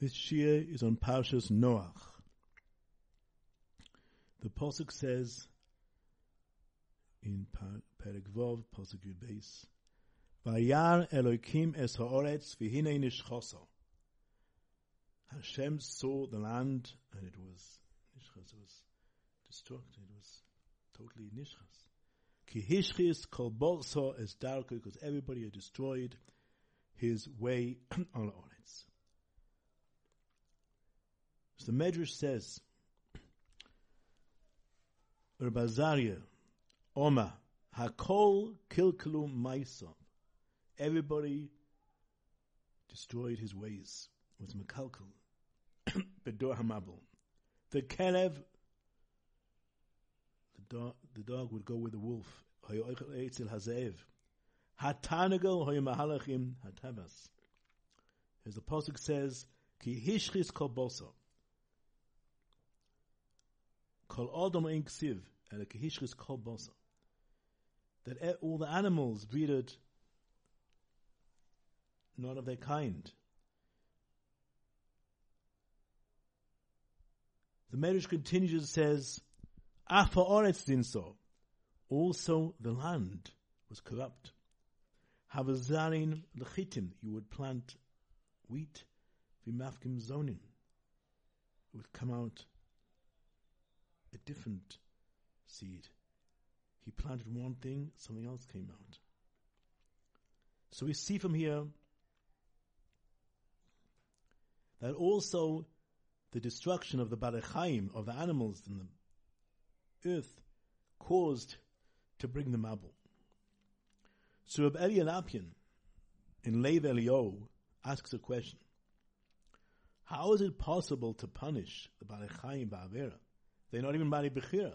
This Shiur is on Parshas Noach. The Pasuk says in Perek Vov, Pasuk Yud Vayar Elokim es ha'oretz v'hinei nishchoso. Hashem saw the land and it was nishchas, it was destructed, it was totally nishchas. Ki hishchis kol bolso es darko, because everybody had destroyed his way on the oretz. So the Medrash says, Urbazaria, Oma, Hakol Kilkalu Maisov. Everybody destroyed his ways. Was Makalkal. Bedor Hamabul. The Kelev, the dog, the dog would go with the wolf. Hayoichel Hazev. Hatanagal Hoyamahalachim Hatabas. As the Pasuk says, Ki Hishchis Kol Boso. Kol Adam Kol. That all the animals breeded not of their kind. The Medrash continues and says, Afa Oretz Dinso. Also the land was corrupt. Havazarin lechitim, you would plant wheat, vimafkim zonin. It would come out a different seed. He planted one thing, something else came out. So we see from here that also the destruction of the Barachaim, of the animals in the earth, caused to bring the Mabul. So Reb Elya Lopian in Lev Eliyahu asks a question. How is it possible to punish the Barachaim Ba'avera? They're not even Bari Bechira.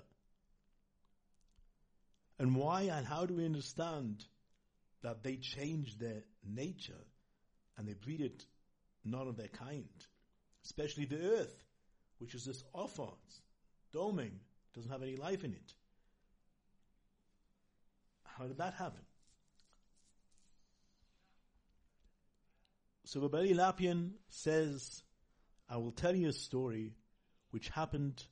And why and how do we understand that they changed their nature and they breeded none of their kind? Especially the earth, which is this offer, doming, doesn't have any life in it. How did that happen? So Rabbi Lopian says, I will tell you a story which happened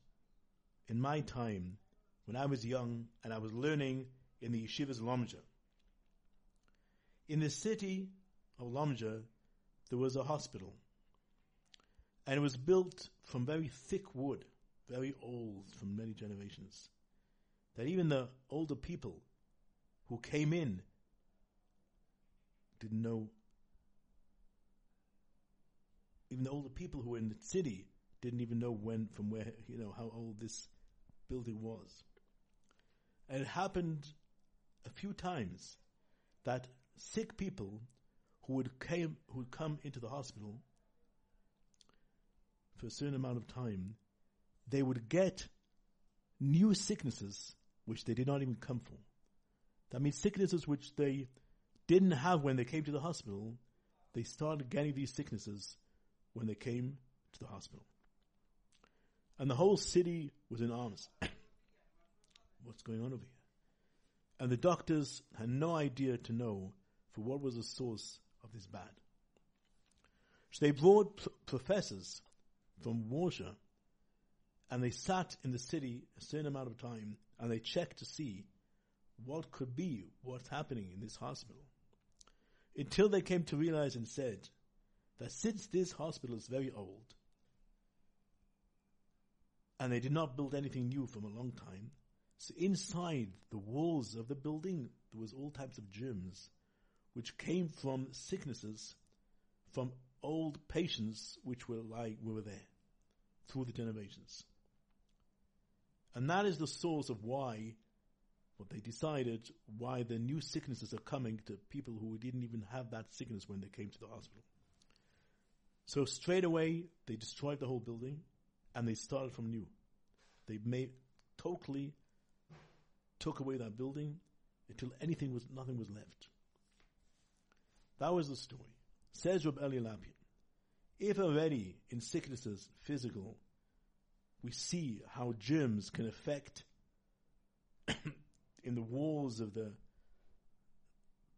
in my time when I was young and I was learning in the yeshivas Lomza. In the city of Lomza, there was a hospital. And it was built from very thick wood, very old, from many generations. That even the older people who came in didn't know. Even the older people who were in the city didn't even know when, from where, you know, how old this building was. And it happened a few times that sick people who would came who would come into the hospital for a certain amount of time, they would get new sicknesses which they did not even come for. That means sicknesses which they didn't have when they came to the hospital, they started getting these sicknesses when they came to the hospital. And the whole city was in arms. What's going on over here? And the doctors had no idea to know for what was the source of this bad. So they brought p- professors from Warsaw and they sat in the city a certain amount of time and they checked to see what could be what's happening in this hospital. Until they came to realize and said that since this hospital is very old, and they did not build anything new from a long time. So inside the walls of the building, there was all types of germs, which came from sicknesses from old patients which were like, were there through the generations. And that is the source of why, what they decided, why the new sicknesses are coming to people who didn't even have that sickness when they came to the hospital. So straight away, they destroyed the whole building and they started from new. They made totally took away that building until anything was nothing was left. That was the story. Says Rab Eli. If already in sicknesses, physical, we see how germs can affect in the walls of the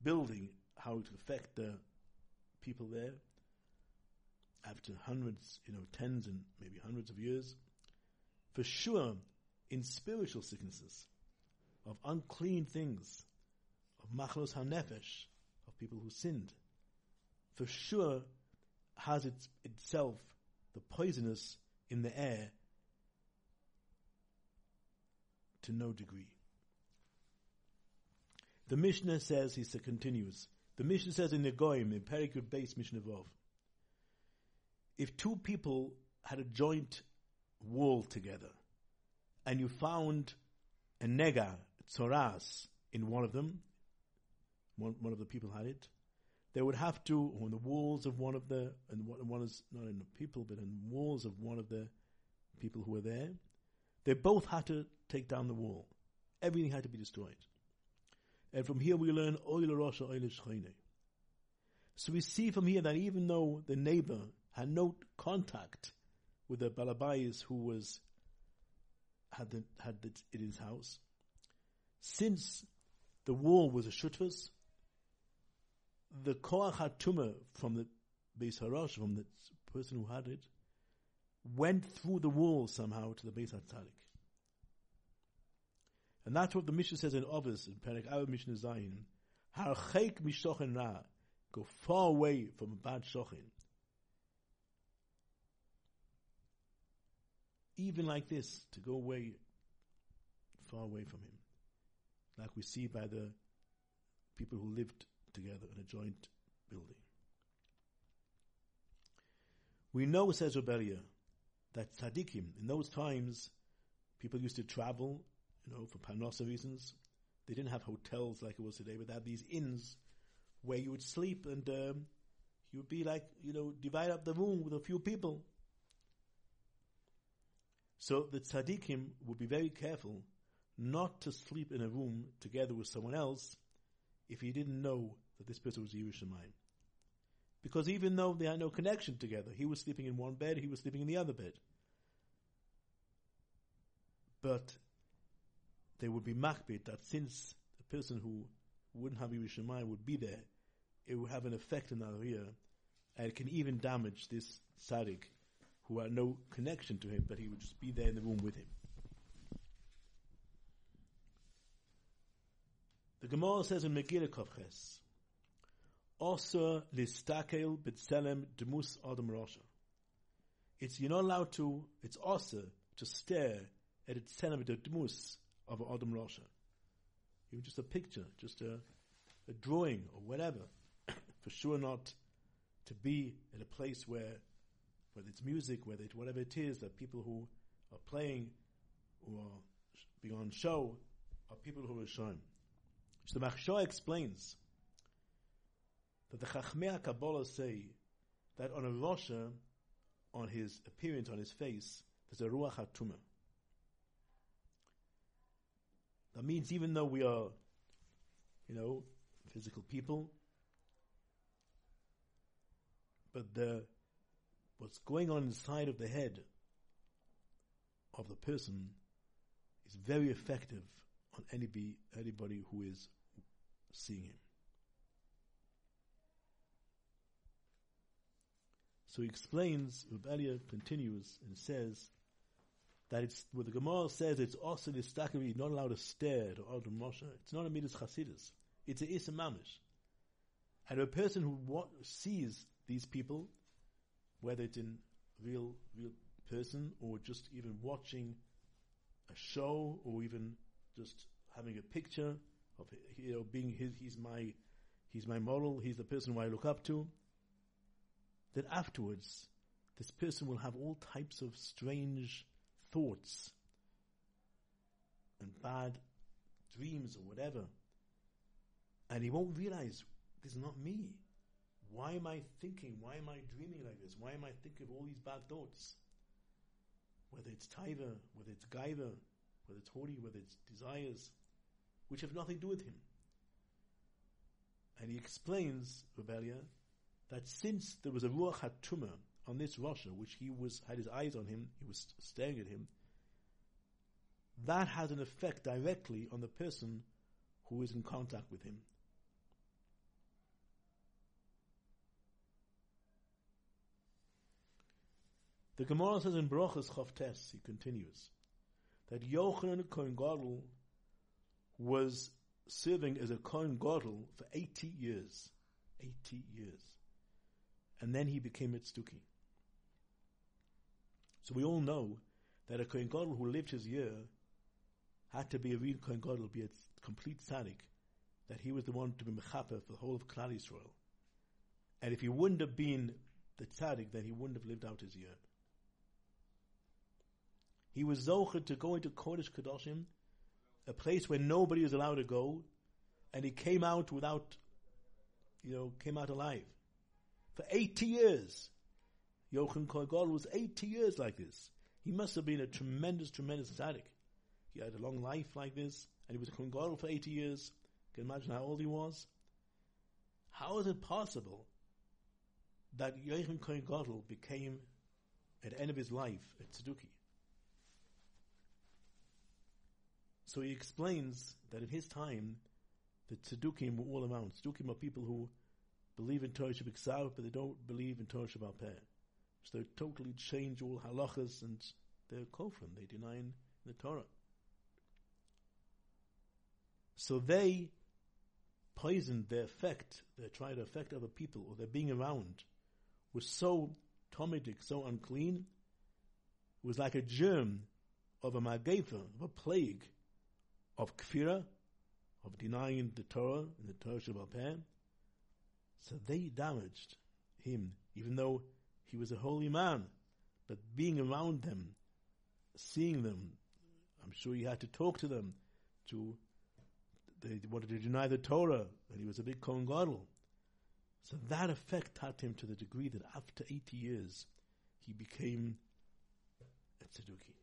building, how it affect the people there. After hundreds, you know, tens and maybe hundreds of years, for sure, in spiritual sicknesses, of unclean things, of machlos hanefesh, of people who sinned, for sure has it, itself the poisonous in the air to no degree. The Mishnah says, he continues, the Mishnah says in the Goyim, in Perikut base Mishnah Vov, if two people had a joint wall together, and you found a nega, tzoras, in one of them, one, one of the people had it, they would have to, on the walls of one of the, and one is not in the people, but in the walls of one of the people who were there, they both had to take down the wall. Everything had to be destroyed. And from here we learn Oil So we see from here that even though the neighbor had no contact with the Balabais who was had the, had it in his house, since the wall was a shutvas, the koach hatuma from the Beis Harash, from the person who had it, went through the wall somehow to the Beis HaTzadik. And that's what the Mishnah says in Ovis, in Perek Av Mishnah Zayin. Harcheik mishochen ra. Go far away from a bad shochin. Even like this, to go away, far away from him. Like we see by the people who lived together in a joint building. We know, says Reb Elya, that tzaddikim, in those times, people used to travel you know, for parnasa reasons. They didn't have hotels like it was today, but they had these inns where you would sleep and um, you would be like, you know, divide up the room with a few people. So the tzaddikim would be very careful not to sleep in a room together with someone else if he didn't know that this person was yirei shamayim. Because even though they had no connection together, he was sleeping in one bed, he was sleeping in the other bed. But they would be makbid that since the person who wouldn't have yirei shamayim would be there, it would have an effect in that area, and it can even damage this tzaddik who had no connection to him, but he would just be there in the room with him. The Gemara says in Megillah Kovches, "Osa listakel b'tzelem demus adam rosha." It's you're not allowed to. It's also to stare at a tzelem demus of Adam Rosha. Even just a picture, just a, a drawing or whatever. For sure not to be in a place where, whether it's music, whether it's whatever it is, that people who are playing or being on show are people who are shown. So the Maharsha explains that the Chachmei Kabbalah say that on a Rosha, on his appearance, on his face, there's a Ruach HaTumah. That means even though we are, you know, physical people, but the what's going on inside of the head of the person is very effective on anybody, anybody who is seeing him. So he explains, Reb Elya continues and says that it's what the Gemara says it's also the stakari not allowed to stare to Adam Moshe. It's not a midas chasidus. It's a isa mamish. And a person who sees these people, whether it's in real real person or just even watching a show or even just having a picture of you know being his, he's my he's my model, he's the person who I look up to. Then afterwards, this person will have all types of strange thoughts and bad dreams or whatever. And he won't realize this is not me. Why am I thinking? Why am I dreaming like this? Why am I thinking of all these bad thoughts? Whether it's taiva, whether it's gaiva, whether it's hori, whether it's desires, which have nothing to do with him. And he explains, Reb Elya, that since there was a ruach hatuma on this rosha, which he was had his eyes on him, he was staring at him, that has an effect directly on the person who is in contact with him. The Gemara says in Brochus Chavtes, he continues, that Yochanan Kohen Gadol was serving as a Kohen Gadol for 80 years. 80 years. And then he became a Tzduki. So we all know that a Kohen Gadol who lived his year had to be a real Kohen Gadol, be a complete tzaddik, that he was the one to be mechaper for the whole of Klal Yisrael. And if he wouldn't have been the tzaddik, then he wouldn't have lived out his year. He was zocher to go into Kodesh Kedoshim, a place where nobody is allowed to go, and he came out without, you know, came out alive. For 80 years. Yochanan Kohen was 80 years like this. He must have been a tremendous, tremendous tzaddik. He had a long life like this, and he was a Kohen for 80 years. You can imagine how old he was. How is it possible that Yochanan Kohen became, at the end of his life, a tzeduki? So he explains that in his time, the tzedukim were all around. Tzedukim are people who believe in Torah Shabbat but they don't believe in Torah Shabbat So they totally change all halachas and they're kofrim. They deny the Torah. So they poisoned their effect, they tried to affect other people, or their being around was so tomidic, so unclean, it was like a germ of a magefa, of a plague, of kfira, of denying the Torah and the Torah Shabbat. So they damaged him, even though he was a holy man. But being around them, seeing them, I'm sure he had to talk to them. To they wanted to deny the Torah, and he was a big Kohen Gadol. So that effect had him to the degree that after 80 years, he became a tzeduki.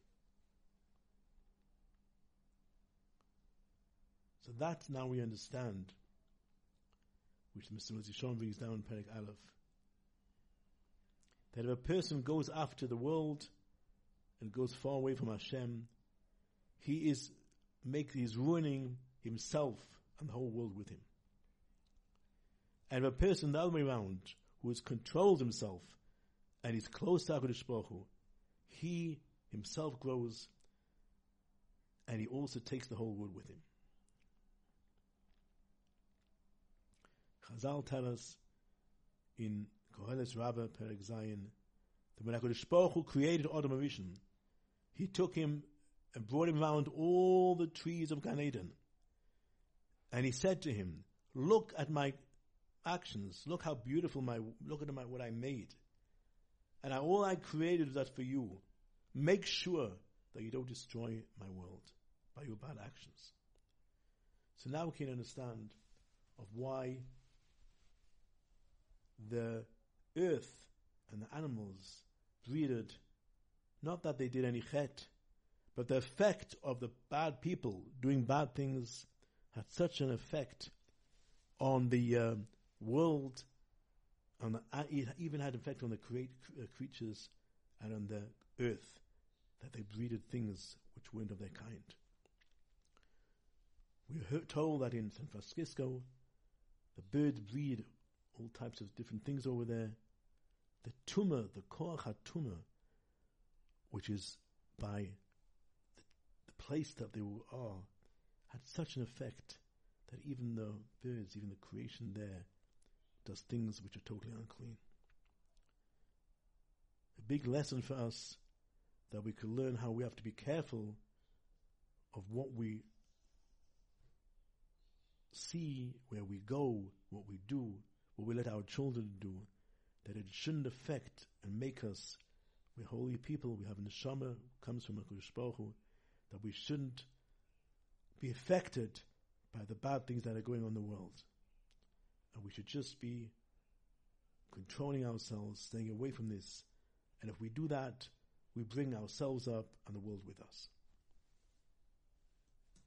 So that now we understand, which Mr. Moshe brings down in Perek Aleph, that if a person goes after the world and goes far away from Hashem, he is make he's ruining himself and the whole world with him. And if a person the other way around, who has controlled himself and is close to HaKadosh Baruch Hu, he himself grows and he also takes the whole world with him. Chazal tell us in Koheles Rabbah Perek Zayin that when HaKadosh Baruch Hu created Adam HaRishon, he took him and brought him around all the trees of Gan Eden. And he said to him, look at my actions. Look how beautiful my, look at my, what I made. And I, all I created was that for you. Make sure that you don't destroy my world by your bad actions. So now we can understand of why the earth and the animals breeded, not that they did any chet, but the effect of the bad people doing bad things had such an effect on the uh, world, the, uh, it even had effect on the create, uh, creatures and on the earth, that they breeded things which weren't of their kind. We are told that in San Francisco, the birds breed all types of different things over there. The tumah, the koach tumah, which is by the, the place that they are, had such an effect that even the birds, even the creation there, does things which are totally unclean. A big lesson for us that we could learn how we have to be careful of what we see, where we go, what we do, what we let our children do, that it shouldn't affect and make us, we're holy people, we have neshama, comes from HaKadosh Baruch Hu, that we shouldn't be affected by the bad things that are going on in the world. And we should just be controlling ourselves, staying away from this. And if we do that, we bring ourselves up and the world with us.